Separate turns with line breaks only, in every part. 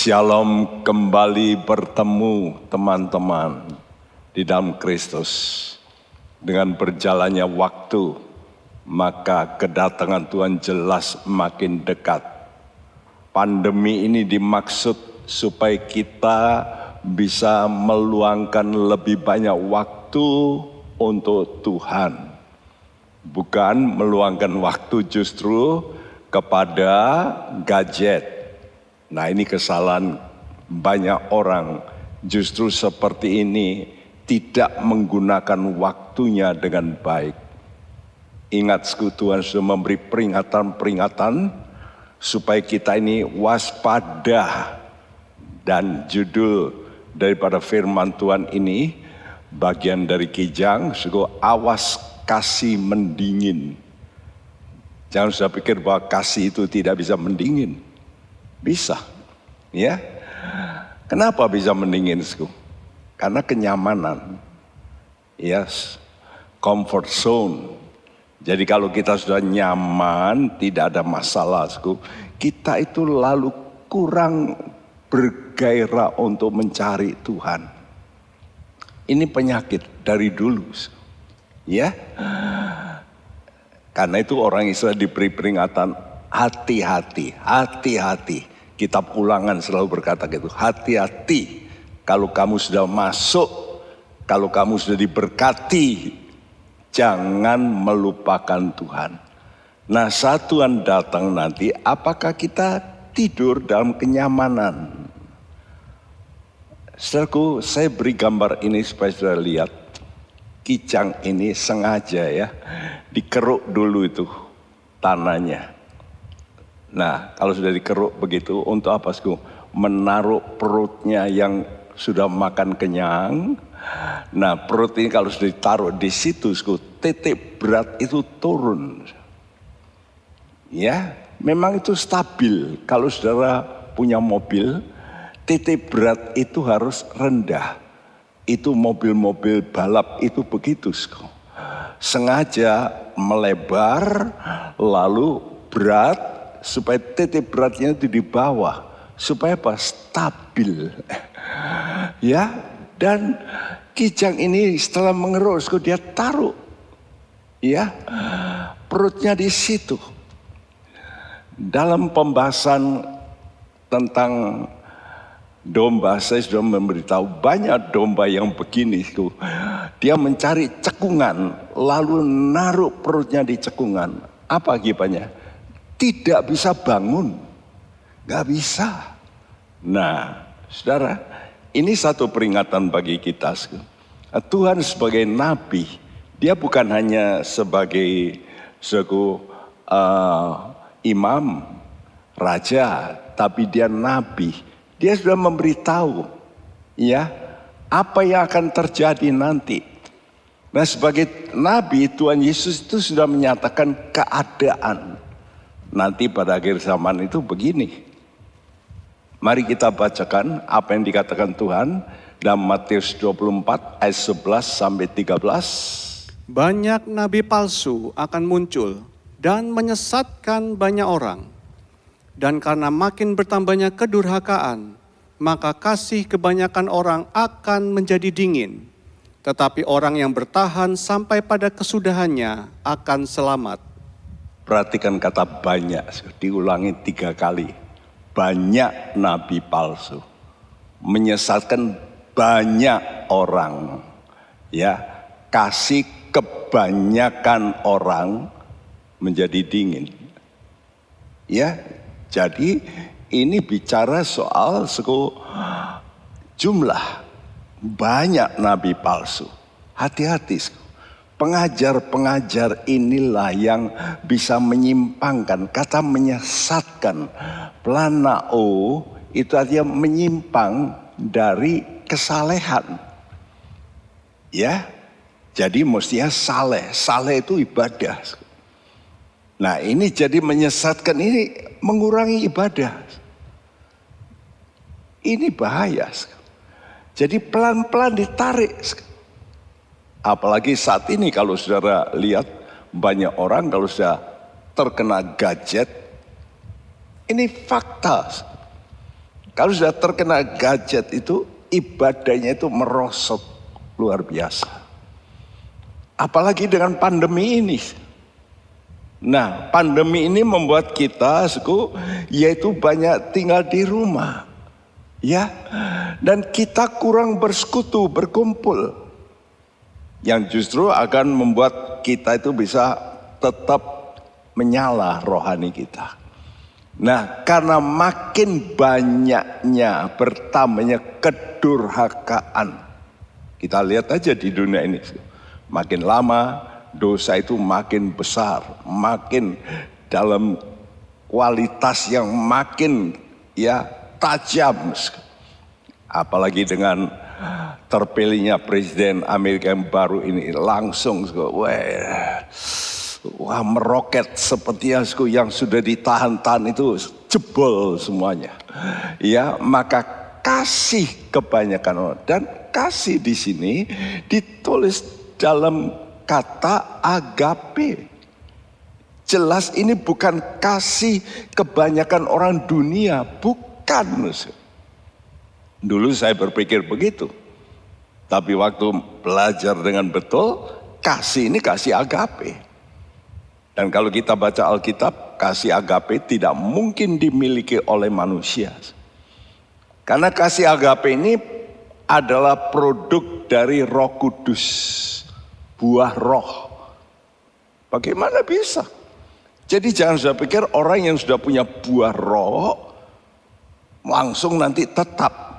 Shalom kembali bertemu teman-teman di dalam Kristus. Dengan berjalannya waktu, maka kedatangan Tuhan jelas makin dekat. Pandemi ini dimaksud supaya kita bisa meluangkan lebih banyak waktu untuk Tuhan. Bukan meluangkan waktu justru kepada gadget. Nah ini kesalahan banyak orang justru seperti ini tidak menggunakan waktunya dengan baik. Ingat Tuhan sudah memberi peringatan-peringatan supaya kita ini waspada dan judul daripada firman Tuhan ini bagian dari kijang suku awas kasih mendingin Jangan sudah pikir bahwa kasih itu tidak bisa mendingin. Bisa. Ya. Kenapa bisa mendingin? Karena kenyamanan. Yes. Comfort zone. Jadi kalau kita sudah nyaman, tidak ada masalah, kita itu lalu kurang bergairah untuk mencari Tuhan. Ini penyakit dari dulu. Ya. Karena itu orang Israel diberi peringatan hati-hati, hati-hati. Kitab ulangan selalu berkata gitu, hati-hati kalau kamu sudah masuk, kalau kamu sudah diberkati, jangan melupakan Tuhan. Nah saat Tuhan datang nanti, apakah kita tidur dalam kenyamanan? Saudaraku, saya beri gambar ini supaya saudara lihat kijang ini sengaja ya dikeruk dulu itu tanahnya. Nah kalau sudah dikeruk begitu untuk apa sih? Menaruh perutnya yang sudah makan kenyang. Nah perut ini kalau sudah ditaruh di situ, titik berat itu turun. Ya, memang itu stabil. Kalau saudara punya mobil, titik berat itu harus rendah itu mobil-mobil balap itu begitu. Sengaja melebar lalu berat supaya titik beratnya itu di bawah. Supaya apa? Stabil. ya, dan kijang ini setelah mengerus, dia taruh. Ya, perutnya di situ. Dalam pembahasan tentang domba, saya sudah memberitahu banyak domba yang begini. Dia mencari cekungan, lalu naruh perutnya di cekungan. Apa akibatnya? Tidak bisa bangun. Gak bisa. Nah, saudara, ini satu peringatan bagi kita. Tuhan sebagai nabi, dia bukan hanya sebagai suku uh, imam, raja, tapi dia nabi dia sudah memberitahu ya apa yang akan terjadi nanti. Nah sebagai nabi Tuhan Yesus itu sudah menyatakan keadaan. Nanti pada akhir zaman itu begini. Mari kita bacakan apa yang dikatakan Tuhan dalam Matius 24 ayat 11 sampai 13.
Banyak nabi palsu akan muncul dan menyesatkan banyak orang. Dan karena makin bertambahnya kedurhakaan, maka kasih kebanyakan orang akan menjadi dingin. Tetapi orang yang bertahan sampai pada kesudahannya akan selamat.
Perhatikan kata banyak, diulangi tiga kali. Banyak nabi palsu. Menyesatkan banyak orang. Ya, kasih kebanyakan orang menjadi dingin. Ya, jadi ini bicara soal suku jumlah banyak nabi palsu. Hati-hati. Pengajar-pengajar inilah yang bisa menyimpangkan, kata menyesatkan. Planao itu artinya menyimpang dari kesalehan. Ya, jadi mestinya saleh. Saleh itu ibadah. Nah ini jadi menyesatkan ini mengurangi ibadah. Ini bahaya. Jadi pelan-pelan ditarik. Apalagi saat ini kalau saudara lihat banyak orang kalau sudah terkena gadget. Ini fakta. Kalau sudah terkena gadget itu ibadahnya itu merosot luar biasa. Apalagi dengan pandemi ini. Nah, pandemi ini membuat kita, suku, yaitu banyak tinggal di rumah. Ya, dan kita kurang bersekutu, berkumpul. Yang justru akan membuat kita itu bisa tetap menyala rohani kita. Nah, karena makin banyaknya bertambahnya kedurhakaan. Kita lihat aja di dunia ini. Makin lama dosa itu makin besar, makin dalam kualitas yang makin ya tajam. Apalagi dengan terpilihnya presiden Amerika yang baru ini langsung wah wah meroket seperti yang sudah ditahan-tahan itu jebol semuanya. Ya, maka kasih kebanyakan orang dan kasih di sini ditulis dalam kata agape. Jelas ini bukan kasih kebanyakan orang dunia, bukan. Dulu saya berpikir begitu. Tapi waktu belajar dengan betul, kasih ini kasih agape. Dan kalau kita baca Alkitab, kasih agape tidak mungkin dimiliki oleh manusia. Karena kasih agape ini adalah produk dari roh kudus. Buah roh. Bagaimana bisa? Jadi jangan sudah pikir orang yang sudah punya buah roh, langsung nanti tetap.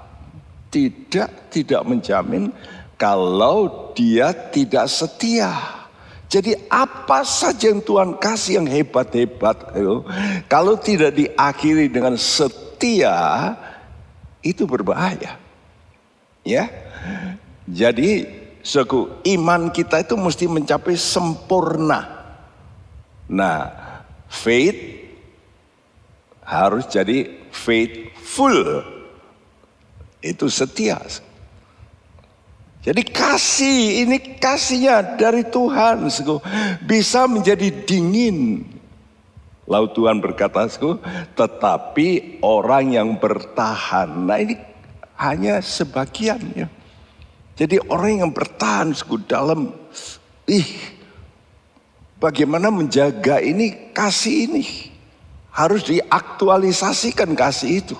Tidak, tidak menjamin kalau dia tidak setia. Jadi apa saja yang Tuhan kasih yang hebat-hebat, kalau tidak diakhiri dengan setia, itu berbahaya. Ya, jadi suku iman kita itu mesti mencapai sempurna. Nah, faith harus jadi faithful. Itu setia. Jadi kasih ini kasihnya dari Tuhan bisa menjadi dingin. Lalu Tuhan berkata, tetapi orang yang bertahan. Nah ini hanya sebagian ya. Jadi orang yang bertahan dalam, ih, bagaimana menjaga ini kasih ini harus diaktualisasikan kasih itu,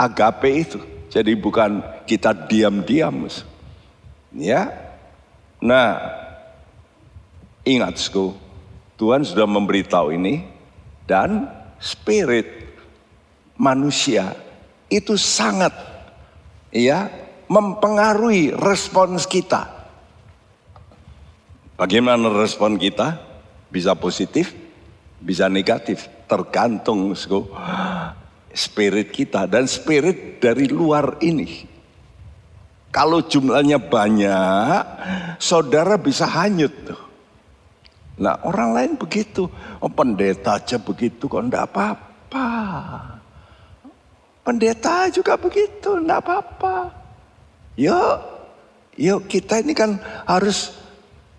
agape itu. Jadi bukan kita diam-diam. Ya. Nah, ingat sku, Tuhan sudah memberitahu ini dan spirit manusia itu sangat ya mempengaruhi respons kita. Bagaimana respon kita? Bisa positif, bisa negatif, tergantung spirit kita dan spirit dari luar ini. Kalau jumlahnya banyak, saudara bisa hanyut tuh. Nah orang lain begitu, oh pendeta aja begitu kok enggak apa-apa. Pendeta juga begitu, enggak apa-apa. Yuk, yuk kita ini kan harus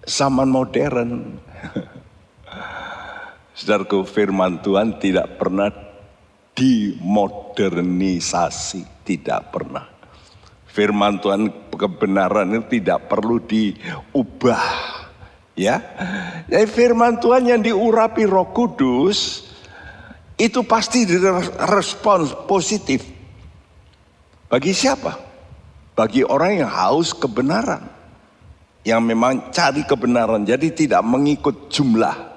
zaman modern. Saudaraku firman Tuhan tidak pernah dimodernisasi, tidak pernah. Firman Tuhan kebenaran itu tidak perlu diubah. Ya, Jadi firman Tuhan yang diurapi Roh Kudus itu pasti direspons positif. Bagi siapa? Bagi orang yang haus kebenaran. Yang memang cari kebenaran, jadi tidak mengikut jumlah.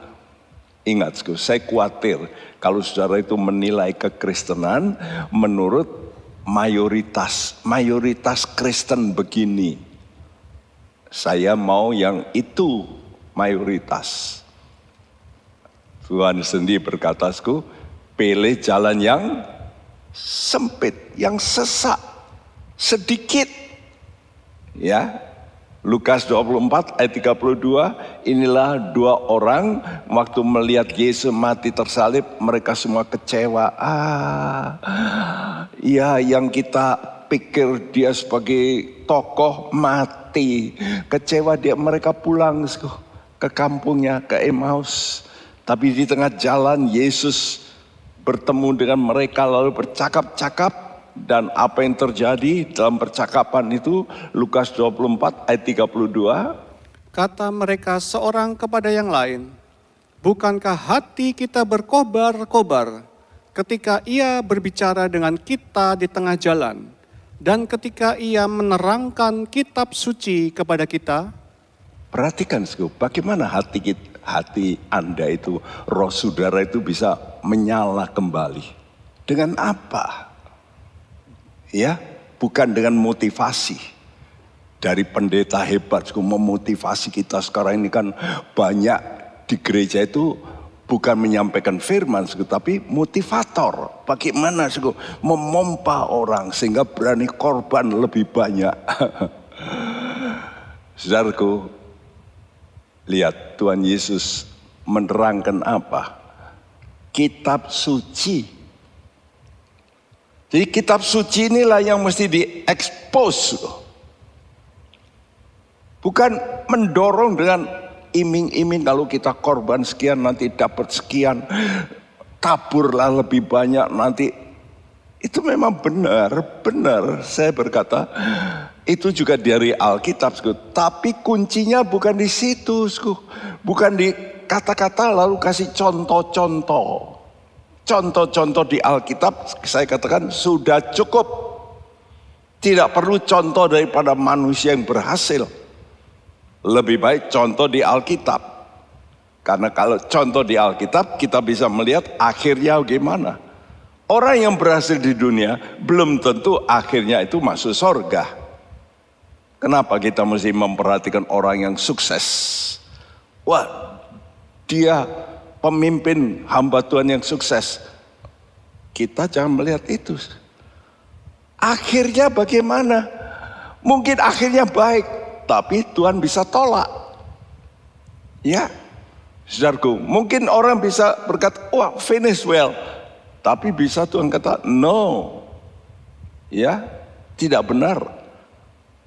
Ingat, saya khawatir kalau saudara itu menilai kekristenan menurut mayoritas. Mayoritas Kristen begini. Saya mau yang itu mayoritas. Tuhan sendiri berkata, pilih jalan yang sempit, yang sesak, sedikit. Ya, Lukas 24 ayat 32, inilah dua orang waktu melihat Yesus mati tersalib, mereka semua kecewa. Ah, ya yang kita pikir dia sebagai tokoh mati. Kecewa dia mereka pulang ke kampungnya, ke Emmaus. Tapi di tengah jalan Yesus bertemu dengan mereka lalu bercakap-cakap dan apa yang terjadi dalam percakapan itu Lukas 24 ayat 32
Kata mereka seorang kepada yang lain, Bukankah hati kita berkobar-kobar ketika ia berbicara dengan kita di tengah jalan dan ketika ia menerangkan kitab suci kepada kita?
Perhatikan, Sku, bagaimana hati kita, hati Anda itu, roh saudara itu bisa menyala kembali. Dengan apa? Ya, bukan dengan motivasi. Dari pendeta hebat, memotivasi kita sekarang ini kan banyak di gereja itu bukan menyampaikan firman, tapi motivator. Bagaimana sih memompa orang sehingga berani korban lebih banyak. Saudaraku, Lihat Tuhan Yesus menerangkan apa? Kitab suci. Jadi kitab suci inilah yang mesti diekspos. Bukan mendorong dengan iming-iming kalau kita korban sekian nanti dapat sekian. Taburlah lebih banyak nanti. Itu memang benar, benar. Saya berkata, itu juga dari Alkitab, tapi kuncinya bukan di situ, bukan di kata-kata lalu kasih contoh-contoh. Contoh-contoh di Alkitab saya katakan sudah cukup. Tidak perlu contoh daripada manusia yang berhasil. Lebih baik contoh di Alkitab. Karena kalau contoh di Alkitab kita bisa melihat akhirnya bagaimana. Orang yang berhasil di dunia belum tentu akhirnya itu masuk sorga. Kenapa kita mesti memperhatikan orang yang sukses? Wah, dia pemimpin hamba Tuhan yang sukses. Kita jangan melihat itu. Akhirnya bagaimana? Mungkin akhirnya baik, tapi Tuhan bisa tolak. Ya, saudaraku, mungkin orang bisa berkata, wah finish well. Tapi bisa Tuhan kata, no. Ya, tidak benar.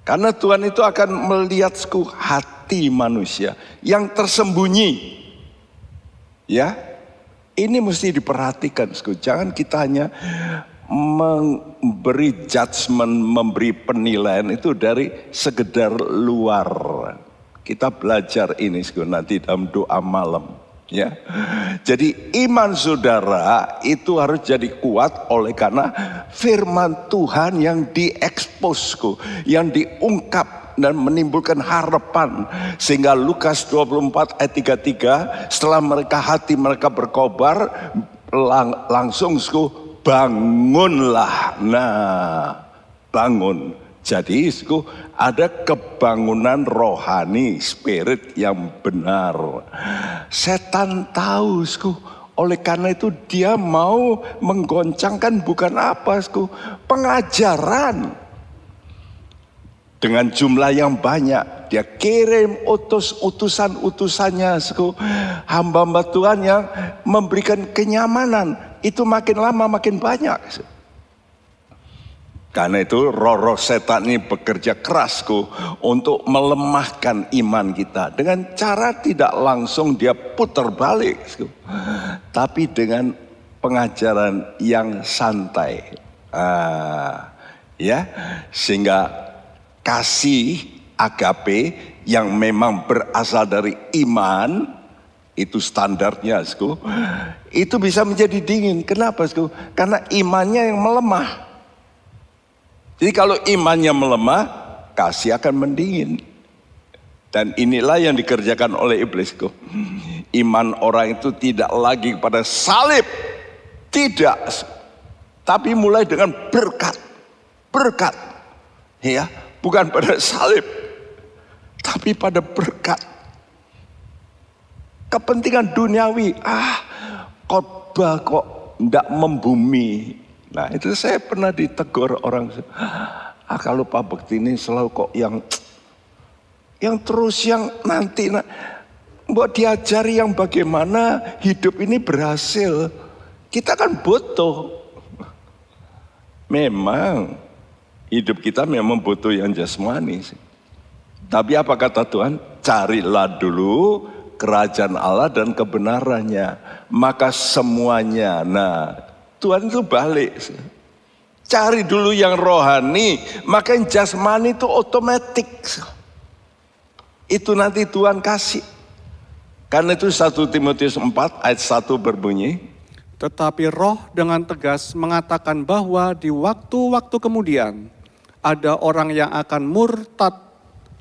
Karena Tuhan itu akan melihat hati manusia yang tersembunyi. Ya, ini mesti diperhatikan. Jangan kita hanya memberi judgement, memberi penilaian itu dari segedar luar. Kita belajar ini nanti dalam doa malam. Ya, jadi iman saudara itu harus jadi kuat oleh karena firman Tuhan yang dieksposku, yang diungkap dan menimbulkan harapan sehingga Lukas 24 ayat 33 setelah mereka hati mereka berkobar lang langsung bangunlah nah bangun jadi isku ada kebangunan rohani spirit yang benar. Setan tahu isku. Oleh karena itu dia mau menggoncangkan bukan apa isku. Pengajaran. Dengan jumlah yang banyak. Dia kirim utus utusan-utusannya. Hamba-hamba Tuhan yang memberikan kenyamanan. Itu makin lama makin banyak. Karena itu roh-roh setan ini bekerja kerasku untuk melemahkan iman kita. Dengan cara tidak langsung dia putar balik. Tapi dengan pengajaran yang santai. Ah, ya, Sehingga kasih agape yang memang berasal dari iman itu standarnya, itu bisa menjadi dingin. Kenapa, Karena imannya yang melemah. Jadi kalau imannya melemah, kasih akan mendingin. Dan inilah yang dikerjakan oleh iblis. Iman orang itu tidak lagi pada salib. Tidak. Tapi mulai dengan berkat. Berkat. Ya, bukan pada salib. Tapi pada berkat. Kepentingan duniawi. Ah, khotbah kok tidak membumi Nah itu saya pernah ditegur orang, ah kalau Pak Bekti ini selalu kok yang yang terus yang nanti nah, buat diajari yang bagaimana hidup ini berhasil. Kita kan butuh. Memang hidup kita memang butuh yang jasmani. Tapi apa kata Tuhan? Carilah dulu kerajaan Allah dan kebenarannya. Maka semuanya, nah Tuhan itu balik. Cari dulu yang rohani, maka yang jasmani itu otomatis. Itu nanti Tuhan kasih. Karena itu 1 Timotius 4 ayat 1 berbunyi.
Tetapi roh dengan tegas mengatakan bahwa di waktu-waktu kemudian ada orang yang akan murtad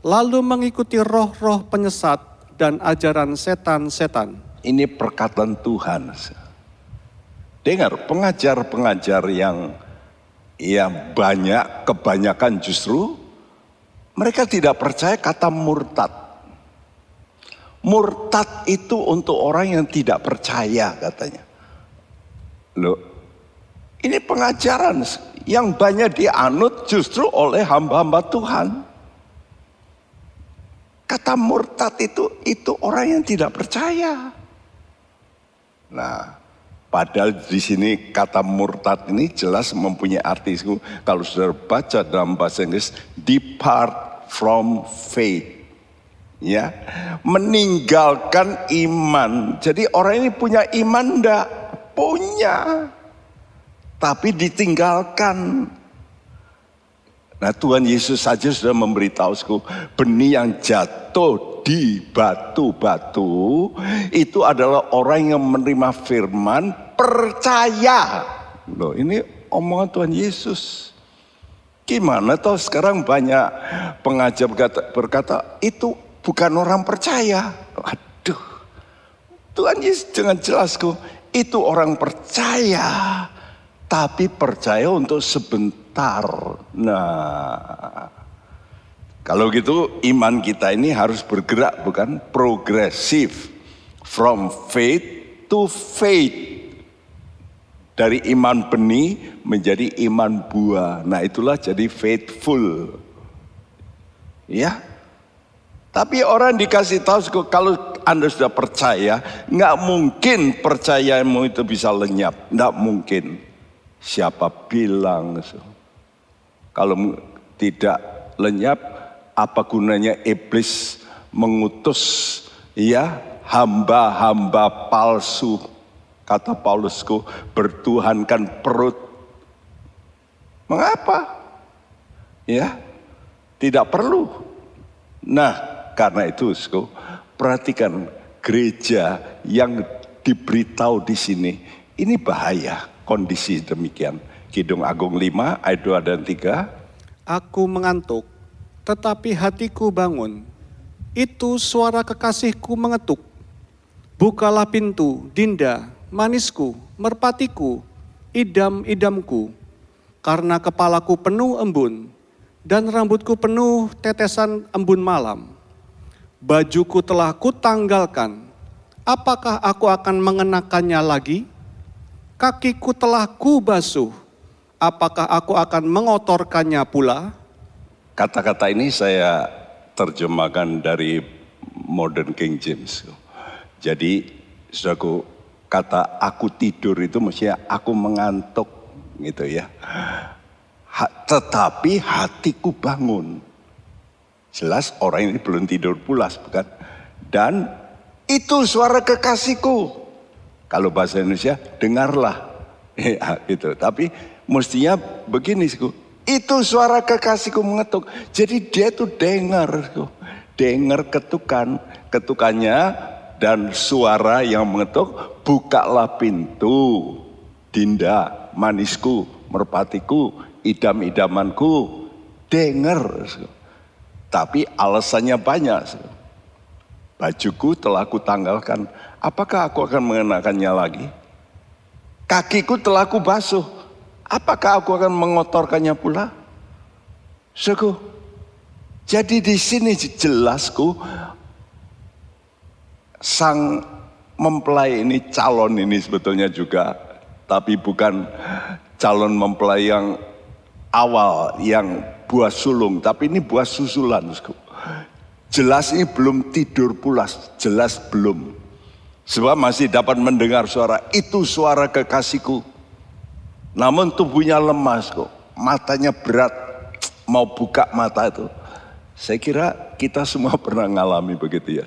lalu mengikuti roh-roh penyesat dan ajaran setan-setan.
Ini perkataan Tuhan. Dengar, pengajar-pengajar yang ya banyak, kebanyakan justru mereka tidak percaya kata murtad. Murtad itu untuk orang yang tidak percaya katanya. Loh, ini pengajaran yang banyak dianut justru oleh hamba-hamba Tuhan. Kata murtad itu itu orang yang tidak percaya. Nah, padahal di sini kata murtad ini jelas mempunyai arti. Kalau sudah baca dalam bahasa Inggris, depart from faith. Ya, meninggalkan iman. Jadi orang ini punya iman enggak? Punya. Tapi ditinggalkan. Nah Tuhan Yesus saja sudah memberitahu benih yang jatuh di batu-batu itu adalah orang yang menerima firman percaya. Loh ini omongan Tuhan Yesus. Gimana toh sekarang banyak pengajar berkata, berkata itu bukan orang percaya. Aduh. Tuhan Yesus dengan jelas kok itu orang percaya, tapi percaya untuk sebentar. Nah, kalau gitu iman kita ini harus bergerak bukan progresif from faith to faith. Dari iman benih menjadi iman buah. Nah, itulah jadi faithful. Ya. Tapi orang dikasih tahu kalau anda sudah percaya, nggak mungkin percayamu itu bisa lenyap, nggak mungkin. Siapa bilang? Kalau tidak lenyap, apa gunanya iblis mengutus ya hamba-hamba palsu? Kata Paulusku, bertuhankan perut. Mengapa? Ya, tidak perlu. Nah, karena itu, Perhatikan gereja yang diberitahu di sini. Ini bahaya kondisi demikian. Kidung Agung 5 ayat 2 dan 3.
Aku mengantuk, tetapi hatiku bangun. Itu suara kekasihku mengetuk. Bukalah pintu, Dinda, manisku, merpatiku, idam-idamku. Karena kepalaku penuh embun, dan rambutku penuh tetesan embun malam bajuku telah kutanggalkan, apakah aku akan mengenakannya lagi? Kakiku telah kubasuh, apakah aku akan mengotorkannya pula?
Kata-kata ini saya terjemahkan dari Modern King James. Jadi, saudaraku, kata aku tidur itu maksudnya aku mengantuk gitu ya. Ha, tetapi hatiku bangun. Jelas orang ini belum tidur pulas, bukan? Dan itu suara kekasihku. Kalau bahasa Indonesia, dengarlah. Ya, gitu. Tapi mestinya begini, itu suara kekasihku mengetuk. Jadi dia tuh dengar, dengar ketukan, ketukannya dan suara yang mengetuk, bukalah pintu, dinda, manisku, merpatiku, idam-idamanku, dengar. Tapi alasannya banyak. Bajuku telah kutanggalkan. Apakah aku akan mengenakannya lagi? Kakiku telah kubasuh. Apakah aku akan mengotorkannya pula? Suku. Jadi di sini jelasku sang mempelai ini calon ini sebetulnya juga tapi bukan calon mempelai yang awal yang buah sulung, tapi ini buah susulan. Jelas ini belum tidur pulas, jelas belum. Sebab masih dapat mendengar suara, itu suara kekasihku. Namun tubuhnya lemas kok, matanya berat, mau buka mata itu. Saya kira kita semua pernah ngalami begitu ya.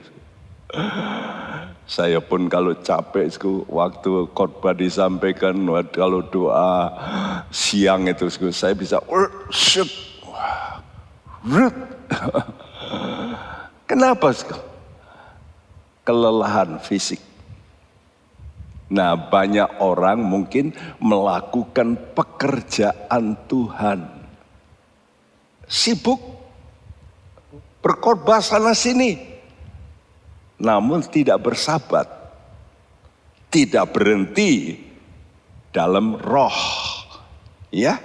Saya pun kalau capek waktu khotbah disampaikan kalau doa siang itu saya bisa Kenapa? Kelelahan fisik. Nah, banyak orang mungkin melakukan pekerjaan Tuhan. Sibuk berkorban sana sini. Namun tidak bersahabat. Tidak berhenti dalam roh. Ya.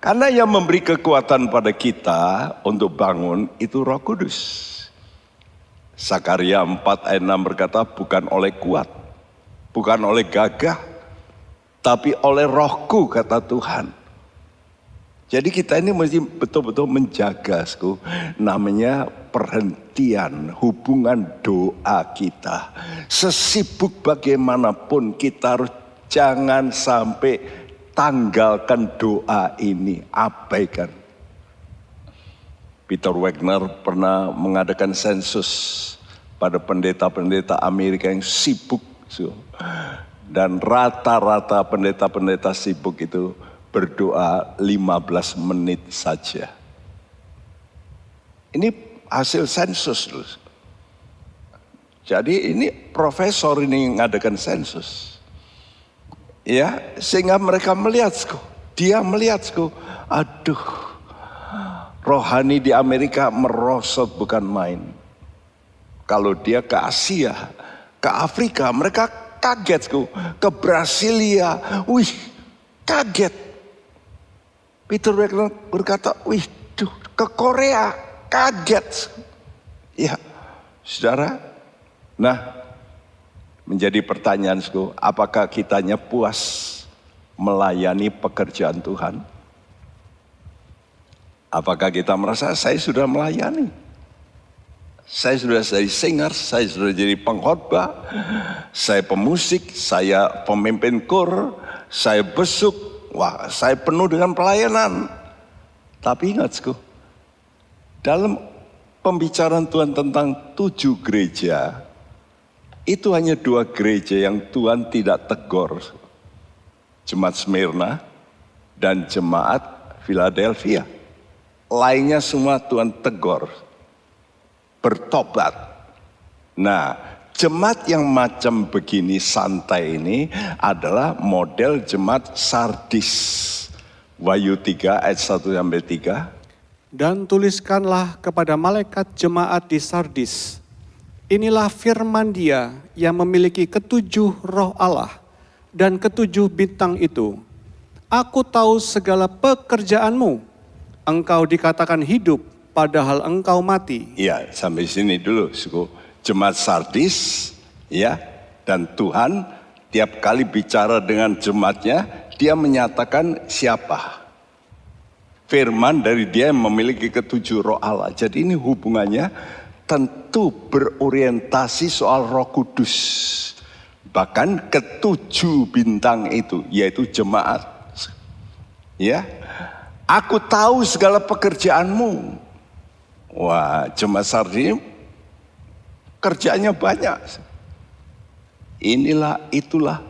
Karena yang memberi kekuatan pada kita untuk bangun itu Roh Kudus. Sakaria 4 ayat 6 berkata bukan oleh kuat, bukan oleh gagah, tapi oleh rohku kata Tuhan. Jadi kita ini mesti betul-betul menjaga, sku, namanya perhentian hubungan doa kita. Sesibuk bagaimanapun kita harus jangan sampai tanggalkan doa ini, abaikan. Peter Wagner pernah mengadakan sensus pada pendeta-pendeta Amerika yang sibuk. Dan rata-rata pendeta-pendeta sibuk itu berdoa 15 menit saja. Ini hasil sensus. Jadi ini profesor ini mengadakan sensus. Ya sehingga mereka melihat dia melihat aduh rohani di Amerika merosot bukan main. Kalau dia ke Asia ke Afrika mereka kaget ke Brasilia wih kaget Peter Wagner berkata wih duh, ke Korea kaget ya saudara nah menjadi pertanyaanku, apakah kitanya puas melayani pekerjaan Tuhan? Apakah kita merasa saya sudah melayani? Saya sudah jadi singer, saya sudah jadi pengkhotbah, saya pemusik, saya pemimpin kur, saya besuk, wah saya penuh dengan pelayanan. Tapi ingat, dalam pembicaraan Tuhan tentang tujuh gereja, itu hanya dua gereja yang Tuhan tidak tegur. Jemaat Smyrna dan jemaat Philadelphia. Lainnya semua Tuhan tegur. Bertobat. Nah, jemaat yang macam begini santai ini adalah model jemaat Sardis. Wahyu 3 ayat 1 sampai 3.
Dan tuliskanlah kepada malaikat jemaat di Sardis Inilah firman dia yang memiliki ketujuh roh Allah dan ketujuh bintang itu. Aku tahu segala pekerjaanmu. Engkau dikatakan hidup padahal engkau mati.
Iya, sampai sini dulu, suku. Jemaat Sardis, ya, dan Tuhan tiap kali bicara dengan jemaatnya, dia menyatakan siapa. Firman dari dia yang memiliki ketujuh roh Allah. Jadi ini hubungannya tentu berorientasi soal Roh Kudus. Bahkan ketujuh bintang itu yaitu jemaat. Ya. Aku tahu segala pekerjaanmu. Wah, jemaat Sardi kerjanya banyak. Inilah itulah.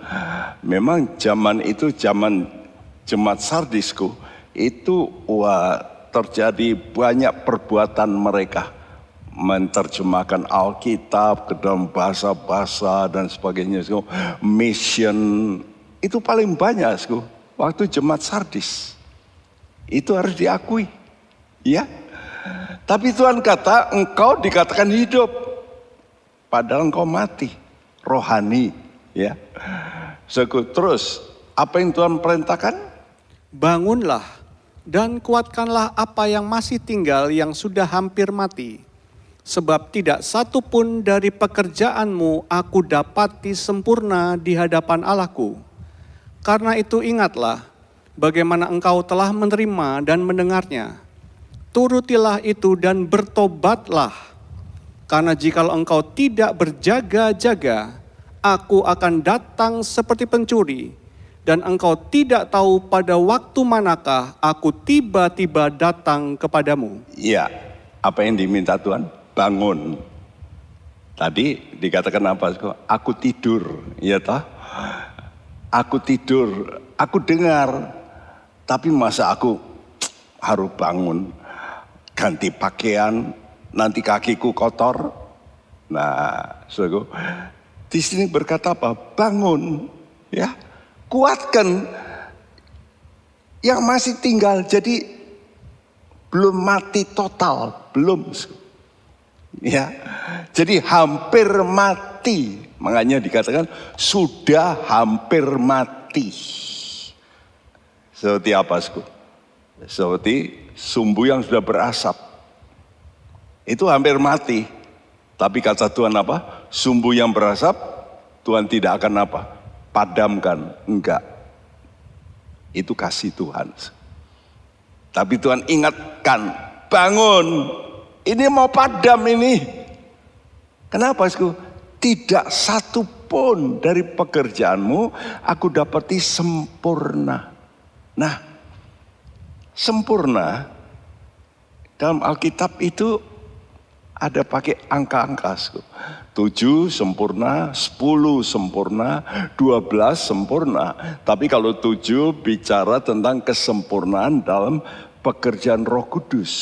Memang zaman itu zaman jemaat Sardisku itu wah terjadi banyak perbuatan mereka menerjemahkan Alkitab ke dalam bahasa-bahasa dan sebagainya. So, mission itu paling banyak. Waktu jemaat Sardis. Itu harus diakui. Ya. Tapi Tuhan kata engkau dikatakan hidup. Padahal engkau mati. Rohani. Ya. So, terus apa yang Tuhan perintahkan?
Bangunlah dan kuatkanlah apa yang masih tinggal yang sudah hampir mati sebab tidak satu pun dari pekerjaanmu aku dapati sempurna di hadapan Allahku. Karena itu ingatlah bagaimana engkau telah menerima dan mendengarnya. Turutilah itu dan bertobatlah. Karena jikalau engkau tidak berjaga-jaga, aku akan datang seperti pencuri, dan engkau tidak tahu pada waktu manakah aku tiba-tiba datang kepadamu.
Iya, apa yang diminta Tuhan? bangun. Tadi dikatakan apa? Aku tidur, ya toh? Aku tidur, aku dengar. Tapi masa aku harus bangun, ganti pakaian, nanti kakiku kotor. Nah, saudaraku, di sini berkata apa? Bangun, ya, kuatkan yang masih tinggal. Jadi belum mati total, belum. Ya, jadi hampir mati. Makanya dikatakan sudah hampir mati. Seperti apa? Seperti sumbu yang sudah berasap. Itu hampir mati. Tapi kata Tuhan apa? Sumbu yang berasap, Tuhan tidak akan apa? Padamkan. Enggak. Itu kasih Tuhan. Tapi Tuhan ingatkan, bangun, ini mau padam ini. Kenapa, Sku? Tidak satu pun dari pekerjaanmu aku dapati sempurna. Nah, sempurna dalam Alkitab itu ada pakai angka-angka. Tujuh sempurna, sepuluh sempurna, dua belas sempurna. Tapi kalau tujuh bicara tentang kesempurnaan dalam pekerjaan roh kudus.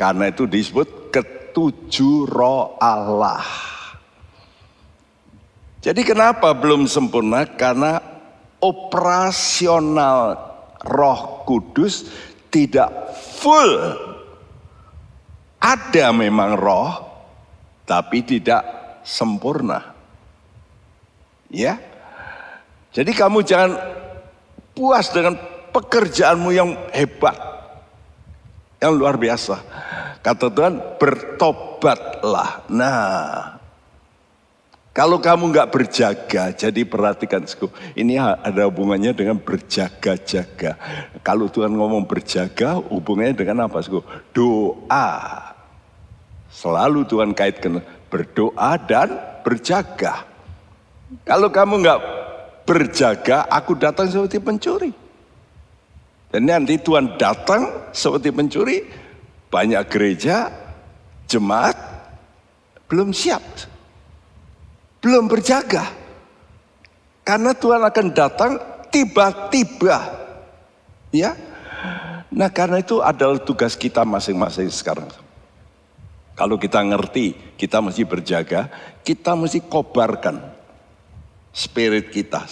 Karena itu disebut ketujuh roh Allah. Jadi kenapa belum sempurna? Karena operasional roh kudus tidak full. Ada memang roh, tapi tidak sempurna. Ya, jadi kamu jangan puas dengan pekerjaanmu yang hebat, yang luar biasa. Kata Tuhan, bertobatlah. Nah, kalau kamu nggak berjaga, jadi perhatikan, ini ada hubungannya dengan berjaga-jaga. Kalau Tuhan ngomong berjaga, hubungannya dengan apa, Sku? Doa. Selalu Tuhan kaitkan berdoa dan berjaga. Kalau kamu nggak berjaga, aku datang seperti pencuri. Dan nanti Tuhan datang seperti pencuri, banyak gereja, jemaat belum siap. Belum berjaga. Karena Tuhan akan datang tiba-tiba. Ya. Nah, karena itu adalah tugas kita masing-masing sekarang. Kalau kita ngerti, kita mesti berjaga, kita mesti kobarkan spirit kita.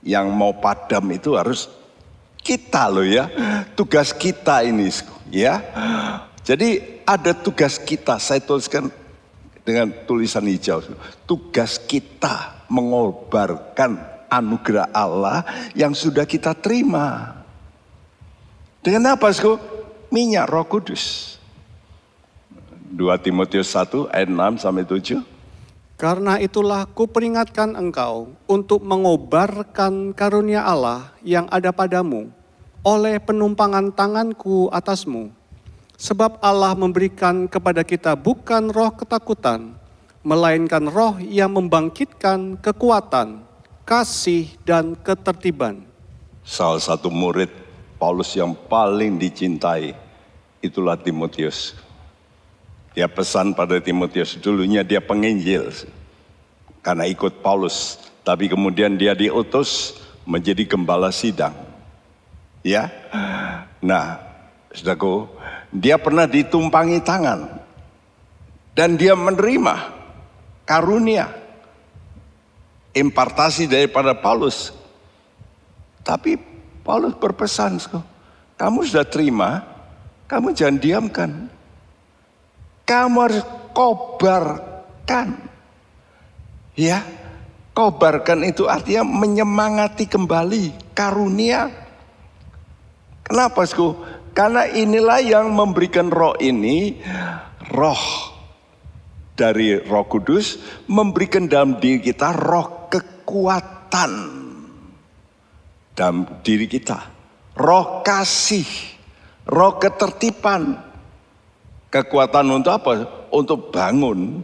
Yang mau padam itu harus kita loh ya. Tugas kita ini ya. Jadi ada tugas kita. Saya tuliskan dengan tulisan hijau. Tugas kita mengobarkan anugerah Allah yang sudah kita terima. Dengan apa, Sko? Minyak roh kudus. 2 Timotius 1 ayat 6 sampai 7.
Karena itulah kuperingatkan engkau untuk mengobarkan karunia Allah yang ada padamu oleh penumpangan tanganku atasmu. Sebab Allah memberikan kepada kita bukan roh ketakutan, melainkan roh yang membangkitkan kekuatan, kasih, dan ketertiban.
Salah satu murid Paulus yang paling dicintai itulah Timotius. Dia pesan pada Timotius, dulunya dia penginjil karena ikut Paulus, tapi kemudian dia diutus menjadi gembala sidang. Ya. Nah, Saudaraku, dia pernah ditumpangi tangan dan dia menerima karunia impartasi daripada Paulus. Tapi Paulus berpesan, kamu sudah terima, kamu jangan diamkan. Kamu harus kobarkan. Ya, kobarkan itu artinya menyemangati kembali karunia. Kenapa, Sku? Karena inilah yang memberikan roh ini, roh dari roh kudus, memberikan dalam diri kita roh kekuatan dalam diri kita. Roh kasih, roh ketertiban, Kekuatan untuk apa? Untuk bangun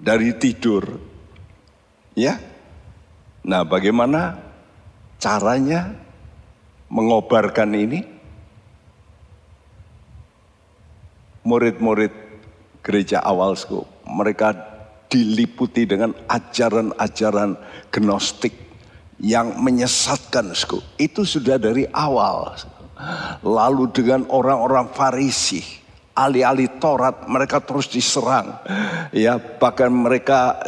dari tidur. Ya. Nah, bagaimana caranya mengobarkan ini? Murid-murid gereja awal, sku. mereka diliputi dengan ajaran-ajaran gnostik yang menyesatkan. Sku. Itu sudah dari awal. Lalu dengan orang-orang Farisi, ahli-ahli Taurat, mereka terus diserang. Ya, bahkan mereka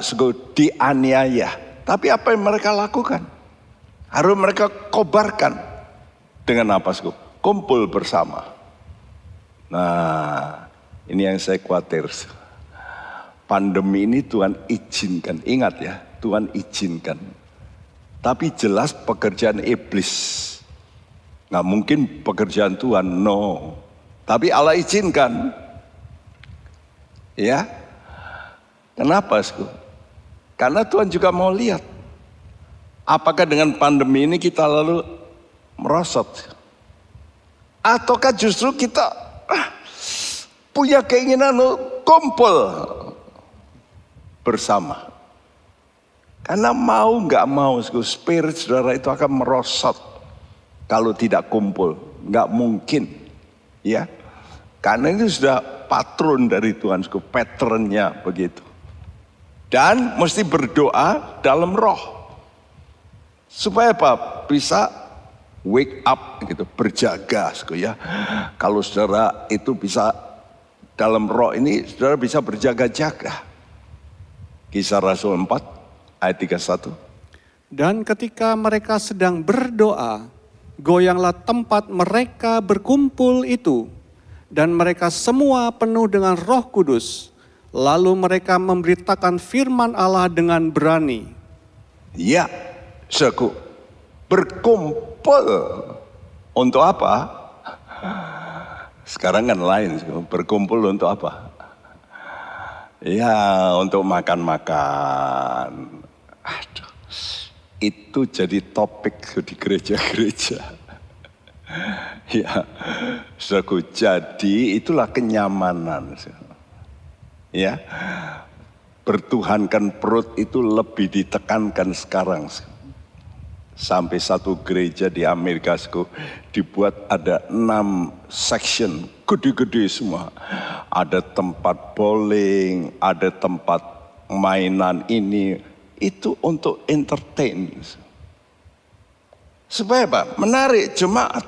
dianiaya. Tapi apa yang mereka lakukan? Harus mereka kobarkan. Dengan apa? Sku? Kumpul bersama. Nah, ini yang saya khawatir. Pandemi ini Tuhan izinkan. Ingat ya, Tuhan izinkan. Tapi jelas pekerjaan iblis. Nggak mungkin pekerjaan Tuhan, no. Tapi Allah izinkan. Ya. Kenapa, Sku? Karena Tuhan juga mau lihat. Apakah dengan pandemi ini kita lalu merosot? Ataukah justru kita punya keinginan kumpul bersama? Karena mau nggak mau, spirit saudara itu akan merosot kalau tidak kumpul. Nggak mungkin, ya. Karena itu sudah patron dari Tuhan, patternnya begitu. Dan mesti berdoa dalam roh. Supaya apa? Bisa wake up gitu, berjaga ya. Kalau saudara itu bisa dalam roh ini saudara bisa berjaga-jaga. Kisah Rasul 4 ayat 31.
Dan ketika mereka sedang berdoa, goyanglah tempat mereka berkumpul itu dan mereka semua penuh dengan Roh Kudus. Lalu mereka memberitakan firman Allah dengan berani.
Ya, seku berkumpul untuk apa? Sekarang kan lain, berkumpul untuk apa? Ya, untuk makan-makan. Itu jadi topik di gereja-gereja. ya, saudaraku, jadi itulah kenyamanan. Ya, bertuhankan perut itu lebih ditekankan sekarang. Sampai satu gereja di Amerika dibuat ada enam section, gede-gede semua. Ada tempat bowling, ada tempat mainan ini, itu untuk entertain. Supaya apa? Menarik jemaat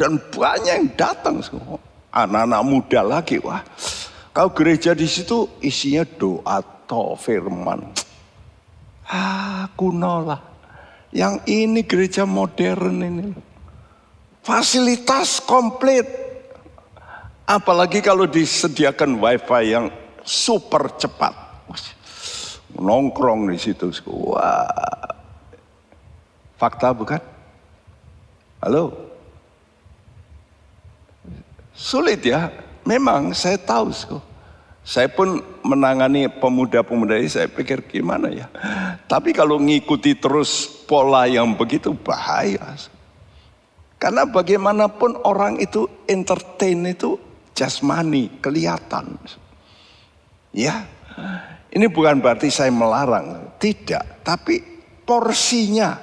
dan banyak yang datang semua. Anak-anak muda lagi, wah. Kau gereja di situ isinya doa atau firman. Ah, kuno lah yang ini gereja modern ini. Fasilitas komplit. Apalagi kalau disediakan wifi yang super cepat. Nongkrong di situ. Wah. Fakta bukan? Halo? Sulit ya. Memang saya tahu. Saya pun menangani pemuda-pemuda ini saya pikir gimana ya. Tapi kalau ngikuti terus pola yang begitu bahaya. Karena bagaimanapun orang itu entertain itu jasmani, kelihatan. Ya, ini bukan berarti saya melarang, tidak. Tapi porsinya,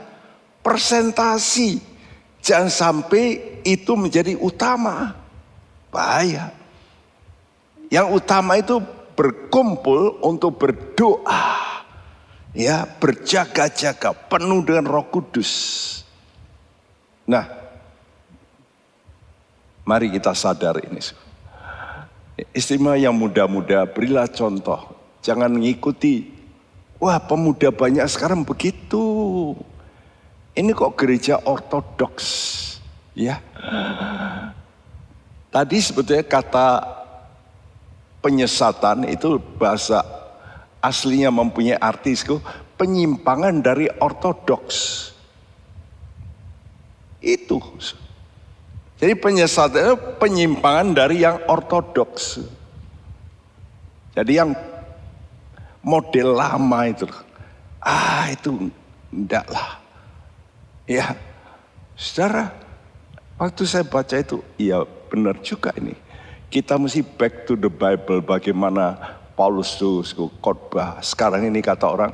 presentasi, jangan sampai itu menjadi utama. Bahaya. Yang utama itu berkumpul untuk berdoa. Ya, berjaga-jaga penuh dengan Roh Kudus. Nah, mari kita sadar ini. Istimewa yang muda-muda berilah contoh. Jangan mengikuti. Wah pemuda banyak sekarang begitu. Ini kok gereja ortodoks. Ya. Tadi sebetulnya kata penyesatan itu bahasa aslinya mempunyai artisku penyimpangan dari ortodoks. Itu. Jadi penyesatan itu penyimpangan dari yang ortodoks. Jadi yang model lama itu. Ah itu enggak. Ya, secara waktu saya baca itu, iya benar juga ini kita mesti back to the Bible bagaimana Paulus itu khotbah. Sekarang ini kata orang,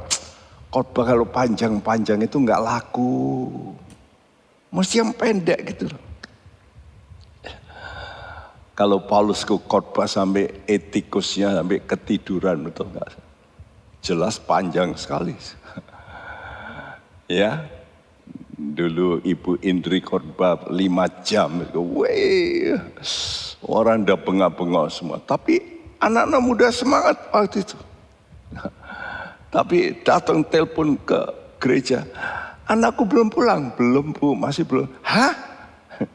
khotbah kalau panjang-panjang itu nggak laku. Mesti yang pendek gitu. Kalau Paulus ke khotbah sampai etikusnya sampai ketiduran betul nggak? Jelas panjang sekali. ya, dulu Ibu Indri khotbah lima jam. Wih, orang udah bengak-bengok semua. Tapi anak-anak muda semangat waktu itu. Tapi datang telepon ke gereja, anakku belum pulang, belum bu, masih belum. Hah?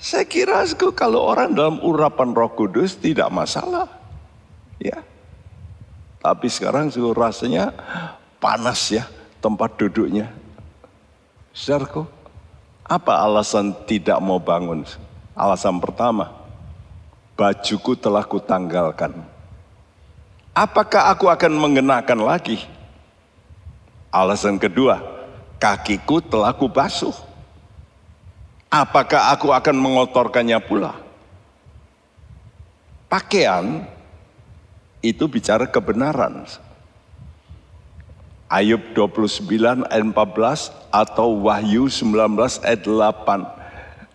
Saya kira kalau orang dalam urapan Roh Kudus tidak masalah. Ya. Tapi sekarang rasanya panas ya tempat duduknya. Saudaraku, apa alasan tidak mau bangun? Alasan pertama, bajuku telah kutanggalkan. Apakah aku akan mengenakan lagi? Alasan kedua, kakiku telah kubasuh apakah aku akan mengotorkannya pula? Pakaian itu bicara kebenaran. Ayub 29 ayat 14 atau Wahyu 19 ayat 8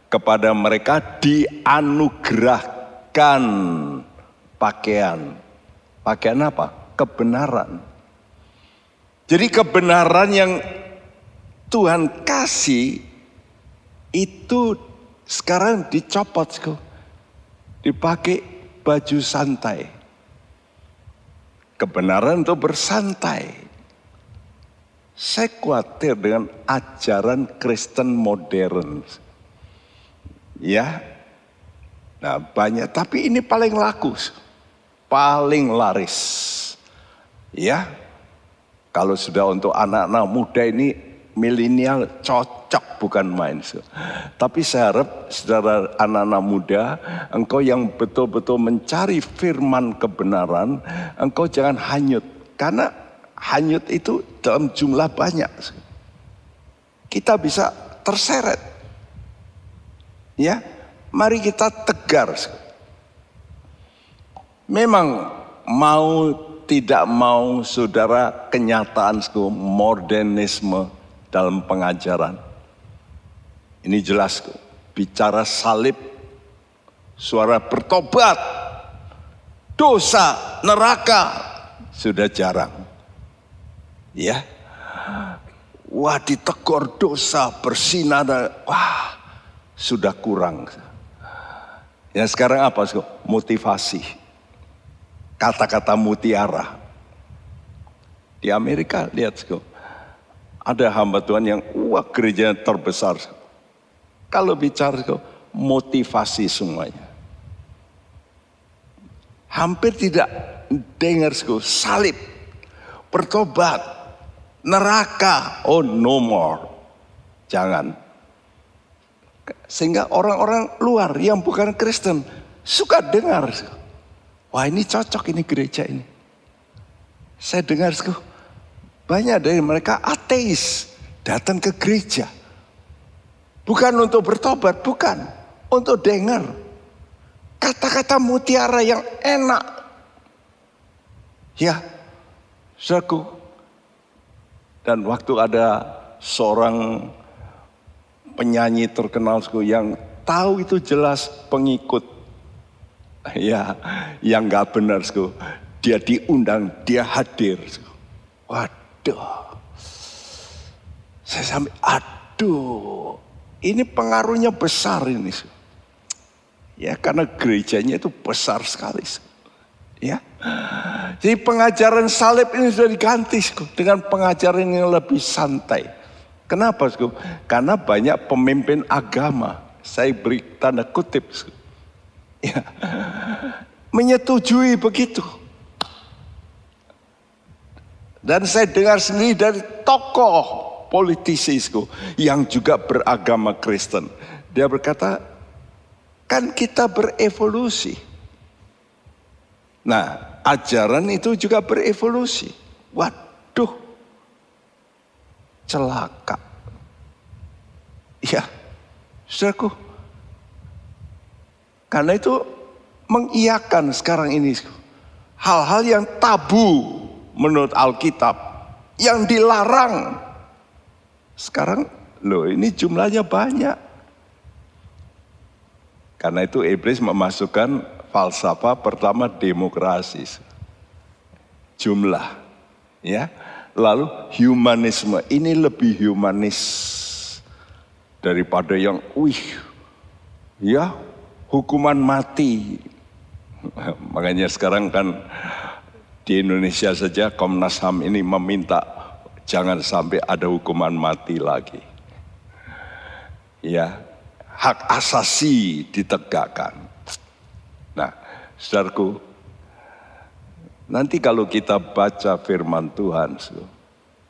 kepada mereka dianugerahkan pakaian. Pakaian apa? Kebenaran. Jadi kebenaran yang Tuhan kasih itu sekarang dicopot. Dipakai baju santai. Kebenaran itu bersantai. Saya khawatir dengan ajaran Kristen modern. Ya, nah banyak. Tapi ini paling laku, paling laris. Ya, kalau sudah untuk anak-anak muda ini milenial cocok bukan main. Tapi saya harap saudara anak-anak muda, engkau yang betul-betul mencari firman kebenaran, engkau jangan hanyut. Karena hanyut itu dalam jumlah banyak. Kita bisa terseret. Ya, mari kita tegar. Memang mau tidak mau saudara kenyataan modernisme dalam pengajaran. Ini jelas bicara salib, suara bertobat, dosa, neraka sudah jarang. Ya. Wah ditegur dosa, bersinar, wah sudah kurang. Ya sekarang apa? Motivasi. Kata-kata mutiara. Di Amerika lihat, ada hamba Tuhan yang wah gereja terbesar. Kalau bicara motivasi semuanya. Hampir tidak dengar salib, bertobat, neraka, oh no more. Jangan. Sehingga orang-orang luar yang bukan Kristen suka dengar. Wah ini cocok ini gereja ini. Saya dengar, banyak dari mereka ateis datang ke gereja. Bukan untuk bertobat, bukan. Untuk dengar. Kata-kata mutiara yang enak. Ya, saudaraku. Dan waktu ada seorang penyanyi terkenal yang tahu itu jelas pengikut. Ya, yang gak benar. Dia diundang, dia hadir. Waduh aduh. Saya sampai, aduh. Ini pengaruhnya besar ini. Ya karena gerejanya itu besar sekali. Ya. Jadi pengajaran salib ini sudah diganti dengan pengajaran yang lebih santai. Kenapa? Karena banyak pemimpin agama. Saya beri tanda kutip. Ya. Menyetujui begitu. Dan saya dengar sendiri dari tokoh politisi yang juga beragama Kristen. Dia berkata, kan kita berevolusi. Nah, ajaran itu juga berevolusi. Waduh, celaka. Ya, saudaraku. Karena itu mengiyakan sekarang ini hal-hal yang tabu menurut Alkitab yang dilarang. Sekarang loh ini jumlahnya banyak. Karena itu iblis memasukkan falsafah pertama demokrasi. Jumlah. Ya. Lalu humanisme. Ini lebih humanis daripada yang wih. Ya, hukuman mati. Makanya sekarang kan di Indonesia saja Komnas HAM ini meminta jangan sampai ada hukuman mati lagi. Ya, hak asasi ditegakkan. Nah, saudaraku, nanti kalau kita baca firman Tuhan,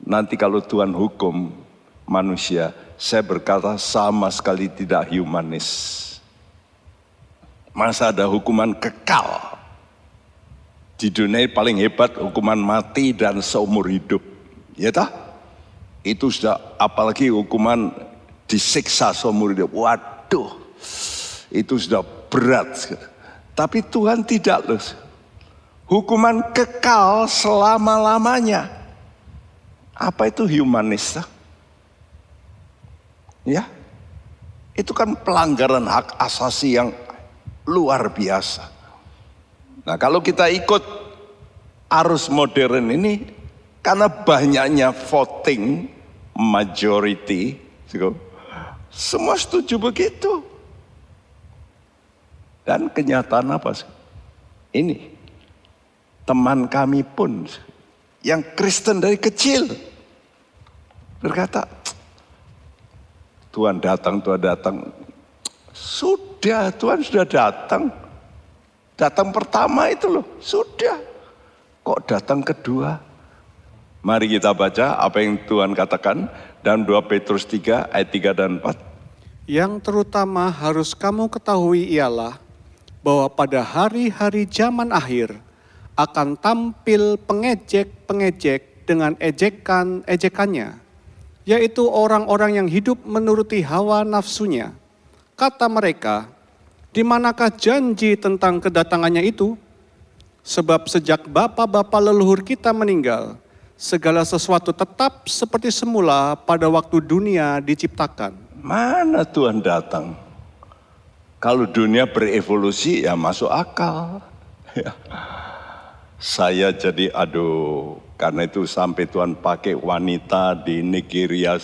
nanti kalau Tuhan hukum manusia, saya berkata sama sekali tidak humanis. Masa ada hukuman kekal? Di dunia paling hebat hukuman mati dan seumur hidup. Ya tak? Itu sudah apalagi hukuman disiksa seumur hidup. Waduh, itu sudah berat. Tapi Tuhan tidak loh. Hukuman kekal selama-lamanya. Apa itu humanis? Ya, itu kan pelanggaran hak asasi yang luar biasa. Nah kalau kita ikut arus modern ini, karena banyaknya voting majority, semua setuju begitu. Dan kenyataan apa sih? Ini teman kami pun yang Kristen dari kecil berkata, Tuhan datang, Tuhan datang. Sudah, Tuhan sudah datang. Datang pertama itu loh, sudah. Kok datang kedua? Mari kita baca apa yang Tuhan katakan dalam 2 Petrus 3 ayat 3 dan 4.
Yang terutama harus kamu ketahui ialah bahwa pada hari-hari zaman akhir akan tampil pengejek-pengejek dengan ejekan-ejekannya, yaitu orang-orang yang hidup menuruti hawa nafsunya. Kata mereka, di manakah janji tentang kedatangannya itu? Sebab sejak bapak-bapak leluhur kita meninggal, segala sesuatu tetap seperti semula pada waktu dunia diciptakan.
Mana Tuhan datang? Kalau dunia berevolusi ya masuk akal. Ya. Saya jadi aduh karena itu sampai Tuhan pakai wanita di Nigeria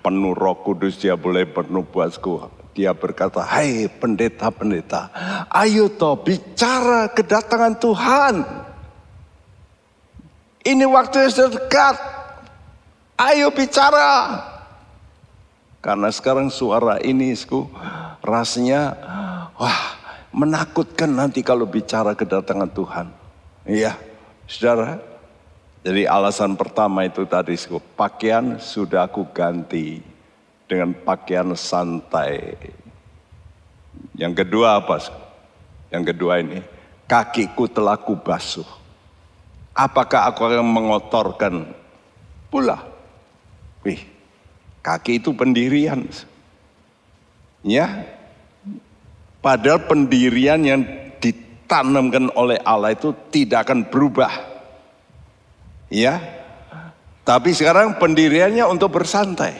penuh roh kudus dia boleh bernubuatku. Dia berkata, hai pendeta-pendeta, ayo toh bicara kedatangan Tuhan. Ini waktu yang dekat. Ayo bicara. Karena sekarang suara ini rasanya wah menakutkan nanti kalau bicara kedatangan Tuhan. Iya, saudara. Jadi alasan pertama itu tadi pakaian sudah aku ganti dengan pakaian santai. Yang kedua apa? Yang kedua ini, kakiku telah kubasuh. Apakah aku akan mengotorkan pula? Wih, kaki itu pendirian. Ya, padahal pendirian yang ditanamkan oleh Allah itu tidak akan berubah. Ya, tapi sekarang pendiriannya untuk bersantai.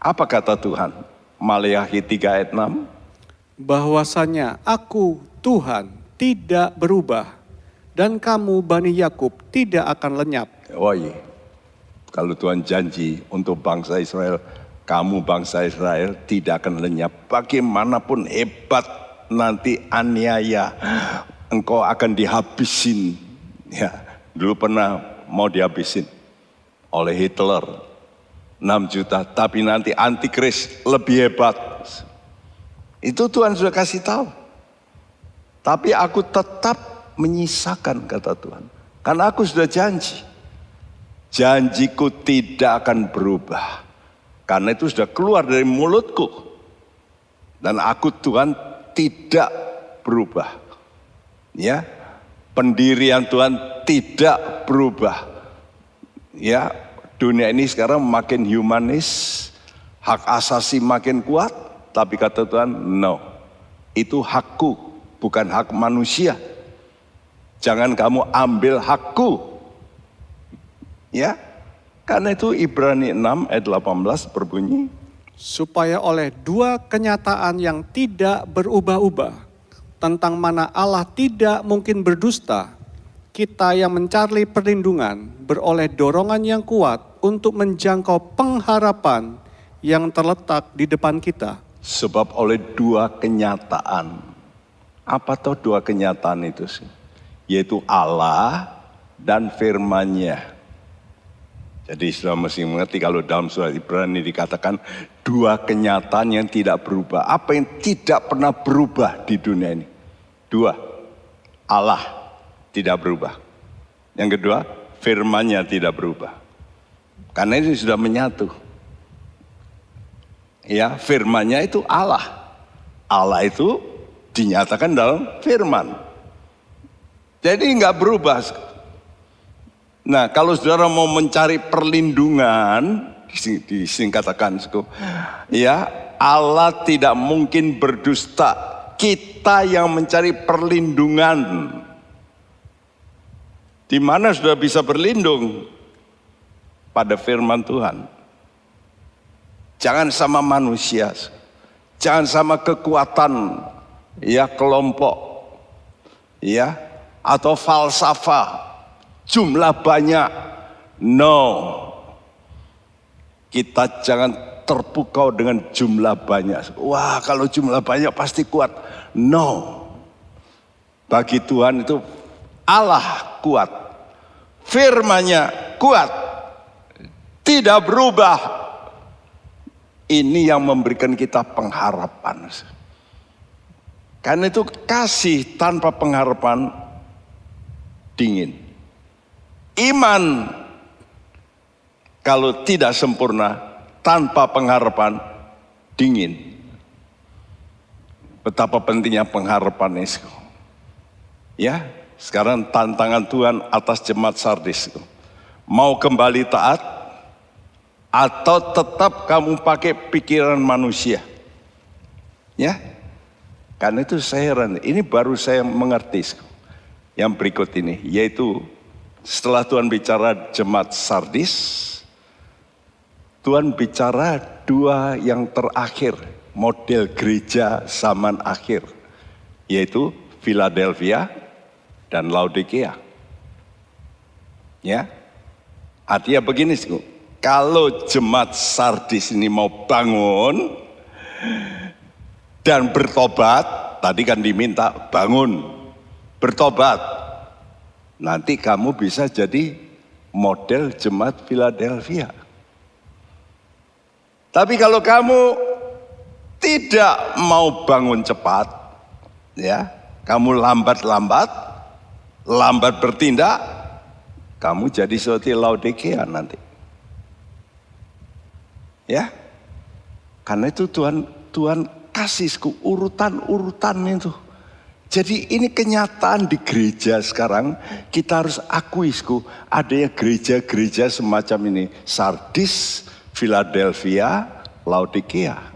Apa kata Tuhan? Maleakhi 3 ayat 6.
Bahwasanya aku Tuhan tidak berubah dan kamu Bani Yakub tidak akan lenyap.
Oh iya. Kalau Tuhan janji untuk bangsa Israel kamu bangsa Israel tidak akan lenyap. Bagaimanapun hebat nanti aniaya, engkau akan dihabisin. Ya, dulu pernah mau dihabisin oleh Hitler 6 juta, tapi nanti antikris lebih hebat. Itu Tuhan sudah kasih tahu. Tapi aku tetap menyisakan kata Tuhan. Karena aku sudah janji. Janjiku tidak akan berubah. Karena itu sudah keluar dari mulutku. Dan aku Tuhan tidak berubah. Ya, pendirian Tuhan tidak berubah. Ya, dunia ini sekarang makin humanis, hak asasi makin kuat, tapi kata Tuhan, no. Itu hakku, bukan hak manusia. Jangan kamu ambil hakku. Ya, karena itu Ibrani 6 ayat 18 berbunyi.
Supaya oleh dua kenyataan yang tidak berubah-ubah tentang mana Allah tidak mungkin berdusta, kita yang mencari perlindungan beroleh dorongan yang kuat untuk menjangkau pengharapan yang terletak di depan kita.
Sebab oleh dua kenyataan. Apa tuh dua kenyataan itu sih? Yaitu Allah dan firman-Nya. Jadi sudah mesti mengerti kalau dalam surat Ibrani dikatakan dua kenyataan yang tidak berubah. Apa yang tidak pernah berubah di dunia ini? Dua, Allah tidak berubah. Yang kedua, firmannya tidak berubah. Karena ini sudah menyatu. Ya, firmannya itu Allah. Allah itu dinyatakan dalam firman. Jadi nggak berubah. Nah, kalau saudara mau mencari perlindungan, disingkatakan, ya Allah tidak mungkin berdusta. Kita yang mencari perlindungan. Di mana sudah bisa berlindung? Pada firman Tuhan. Jangan sama manusia. Jangan sama kekuatan ya kelompok ya atau falsafah jumlah banyak. No. Kita jangan terpukau dengan jumlah banyak. Wah, kalau jumlah banyak pasti kuat. No. Bagi Tuhan itu Allah kuat. Firmanya kuat. Tidak berubah. Ini yang memberikan kita pengharapan. Karena itu kasih tanpa pengharapan dingin. Iman kalau tidak sempurna tanpa pengharapan dingin. Betapa pentingnya pengharapan itu. Ya, sekarang tantangan Tuhan atas jemaat Sardis. Mau kembali taat atau tetap kamu pakai pikiran manusia? Ya, karena itu saya heran. Ini baru saya mengerti yang berikut ini, yaitu setelah Tuhan bicara jemaat Sardis, Tuhan bicara dua yang terakhir, model gereja zaman akhir, yaitu Philadelphia dan Laodikea. Ya, artinya begini, kalau jemaat Sardis ini mau bangun dan bertobat, tadi kan diminta bangun, bertobat, Nanti kamu bisa jadi model jemaat Philadelphia. Tapi kalau kamu tidak mau bangun cepat, ya, kamu lambat-lambat, lambat bertindak, kamu jadi seperti Laodikea nanti. Ya, karena itu Tuhan Tuhan kasihku urutan-urutan itu. Jadi ini kenyataan di gereja sekarang kita harus akui ada ya gereja-gereja semacam ini. Sardis, Philadelphia, Laodikea.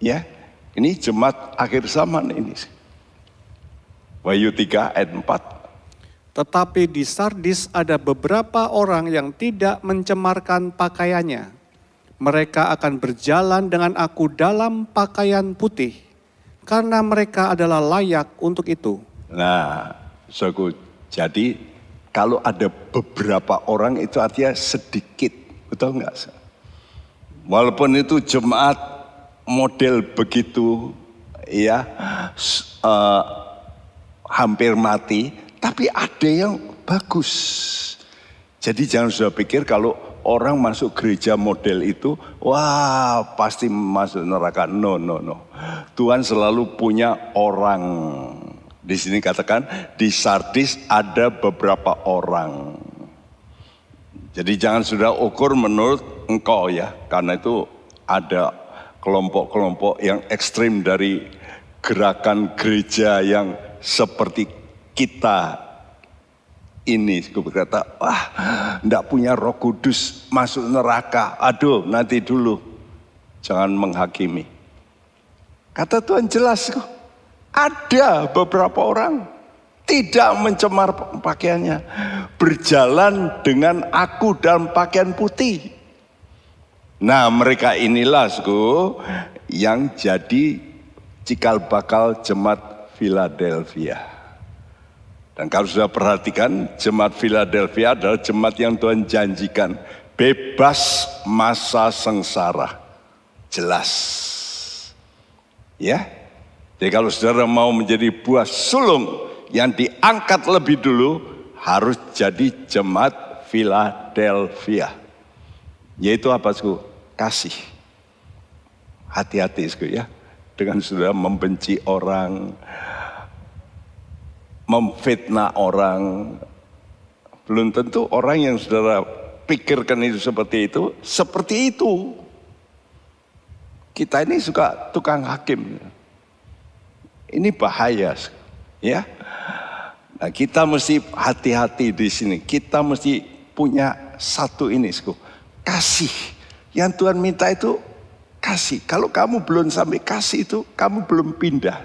Ya, ini jemaat akhir zaman ini. Wahyu 3 ayat 4.
Tetapi di Sardis ada beberapa orang yang tidak mencemarkan pakaiannya. Mereka akan berjalan dengan aku dalam pakaian putih karena mereka adalah layak untuk itu.
Nah, so jadi kalau ada beberapa orang itu artinya sedikit, betul nggak? Walaupun itu jemaat model begitu, ya uh, hampir mati, tapi ada yang bagus. Jadi jangan sudah pikir kalau orang masuk gereja model itu, wah pasti masuk neraka. No, no, no. Tuhan selalu punya orang. Di sini katakan di Sardis ada beberapa orang. Jadi jangan sudah ukur menurut engkau ya, karena itu ada kelompok-kelompok yang ekstrim dari gerakan gereja yang seperti kita ini gue berkata, wah enggak punya roh kudus masuk neraka. Aduh nanti dulu, jangan menghakimi. Kata Tuhan jelas kok, ada beberapa orang tidak mencemar pakaiannya. Berjalan dengan aku dalam pakaian putih. Nah mereka inilah sku yang jadi cikal bakal jemaat Philadelphia. Dan kalau sudah perhatikan jemaat Philadelphia adalah jemaat yang Tuhan janjikan bebas masa sengsara. Jelas. Ya. Jadi kalau saudara mau menjadi buah sulung yang diangkat lebih dulu harus jadi jemaat Philadelphia. Yaitu apa, Sku? Kasih. Hati-hati, Sku ya. Dengan sudah membenci orang, memfitnah orang. Belum tentu orang yang saudara pikirkan itu seperti itu, seperti itu. Kita ini suka tukang hakim. Ini bahaya, ya. Nah, kita mesti hati-hati di sini. Kita mesti punya satu ini, sku. kasih. Yang Tuhan minta itu kasih. Kalau kamu belum sampai kasih itu, kamu belum pindah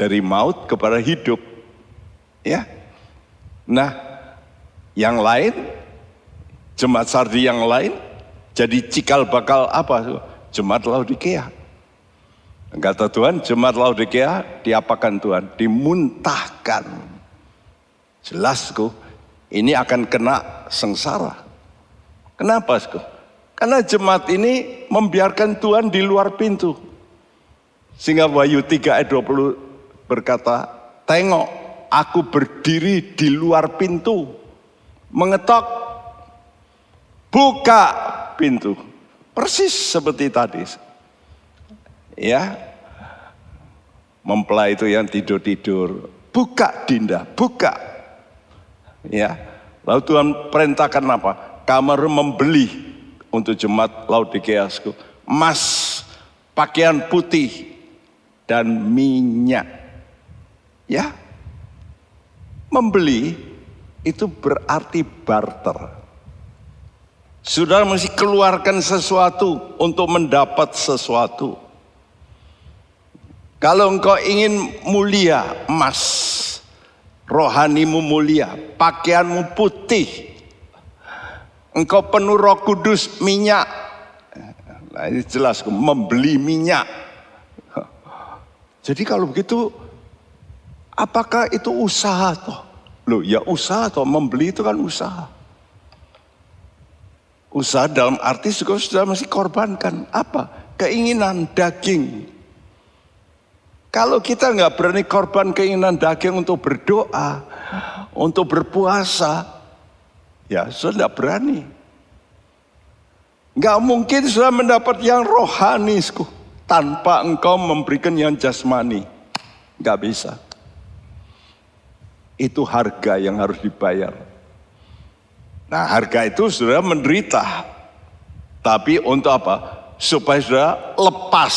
dari maut kepada hidup. Ya. Nah, yang lain jemaat Sardi yang lain jadi cikal bakal apa? Jemaat Laodikea. Kata Tuhan, jemaat Laodikea diapakan Tuhan? Dimuntahkan. Jelas kok, ini akan kena sengsara. Kenapa kok? Karena jemaat ini membiarkan Tuhan di luar pintu. Sehingga Wahyu 3 ayat 20 berkata, Tengok, aku berdiri di luar pintu. Mengetok, buka pintu. Persis seperti tadi. Ya. Mempelai itu yang tidur-tidur. Buka dinda buka. Ya. Lalu Tuhan perintahkan apa? Kamar membeli untuk jemaat Laodikeasku emas pakaian putih dan minyak. Ya membeli itu berarti barter Saudara mesti keluarkan sesuatu untuk mendapat sesuatu. Kalau engkau ingin mulia, emas, rohanimu mulia, pakaianmu putih, engkau penuh roh kudus, minyak. Nah ini jelas, membeli minyak. Jadi kalau begitu, apakah itu usaha toh? Loh ya usaha toh, membeli itu kan usaha. Usaha dalam arti juga sudah masih korbankan. Apa? Keinginan daging, kalau kita nggak berani korban keinginan daging untuk berdoa, untuk berpuasa, ya sudah berani. Nggak mungkin sudah mendapat yang rohani tanpa engkau memberikan yang jasmani. Nggak bisa. Itu harga yang harus dibayar. Nah harga itu sudah menderita. Tapi untuk apa? Supaya sudah lepas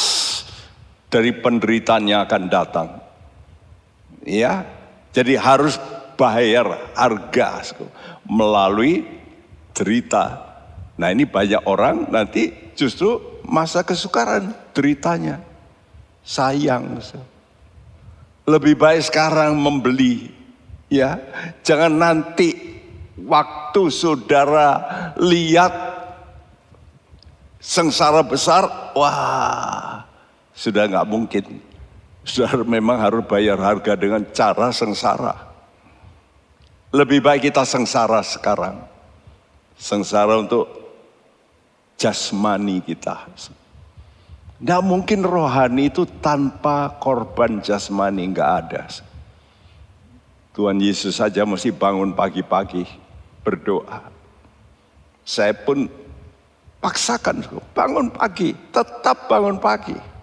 dari penderitaan yang akan datang. Ya, jadi harus bayar harga melalui cerita. Nah ini banyak orang nanti justru masa kesukaran deritanya. Sayang. Lebih baik sekarang membeli. Ya, jangan nanti waktu saudara lihat sengsara besar, wah sudah nggak mungkin. Sudah memang harus bayar harga dengan cara sengsara. Lebih baik kita sengsara sekarang. Sengsara untuk jasmani kita. Nggak mungkin rohani itu tanpa korban jasmani nggak ada. Tuhan Yesus saja mesti bangun pagi-pagi berdoa. Saya pun paksakan bangun pagi, tetap bangun pagi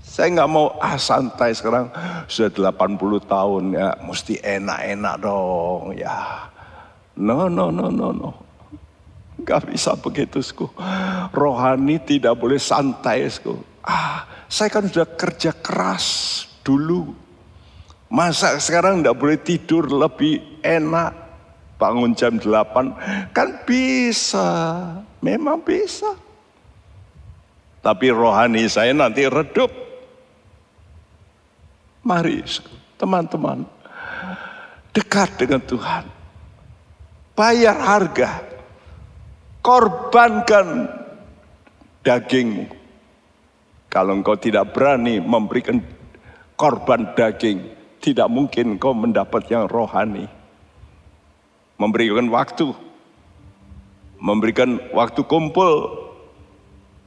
saya nggak mau ah santai sekarang sudah 80 tahun ya mesti enak-enak dong ya. No no no no no. Gak bisa begitu sku. Rohani tidak boleh santai sku. Ah saya kan sudah kerja keras dulu. Masa sekarang tidak boleh tidur lebih enak bangun jam 8 kan bisa memang bisa tapi rohani saya nanti redup Mari teman-teman dekat dengan Tuhan. Bayar harga. Korbankan dagingmu. Kalau engkau tidak berani memberikan korban daging, tidak mungkin kau mendapat yang rohani. Memberikan waktu, memberikan waktu kumpul.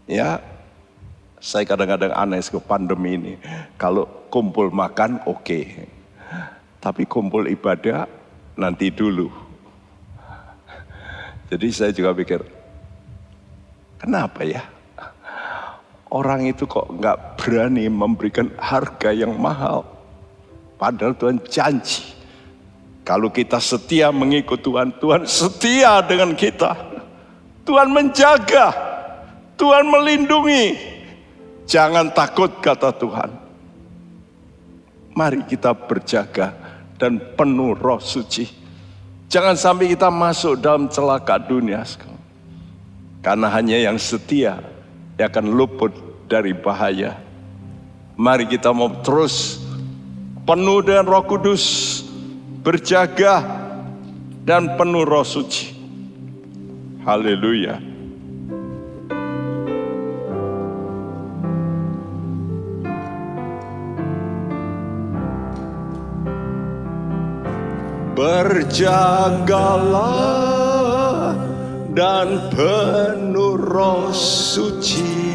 Ya, saya kadang-kadang aneh ke pandemi ini. Kalau kumpul makan oke, okay. tapi kumpul ibadah nanti dulu. Jadi saya juga pikir, kenapa ya? Orang itu kok nggak berani memberikan harga yang mahal. Padahal Tuhan janji. Kalau kita setia mengikut Tuhan, Tuhan setia dengan kita. Tuhan menjaga, Tuhan melindungi. Jangan takut kata Tuhan. Mari kita berjaga dan penuh roh suci. Jangan sampai kita masuk dalam celaka dunia. Karena hanya yang setia yang akan luput dari bahaya. Mari kita mau terus penuh dengan roh kudus, berjaga dan penuh roh suci. Haleluya. Berjagalah dan penuh roh suci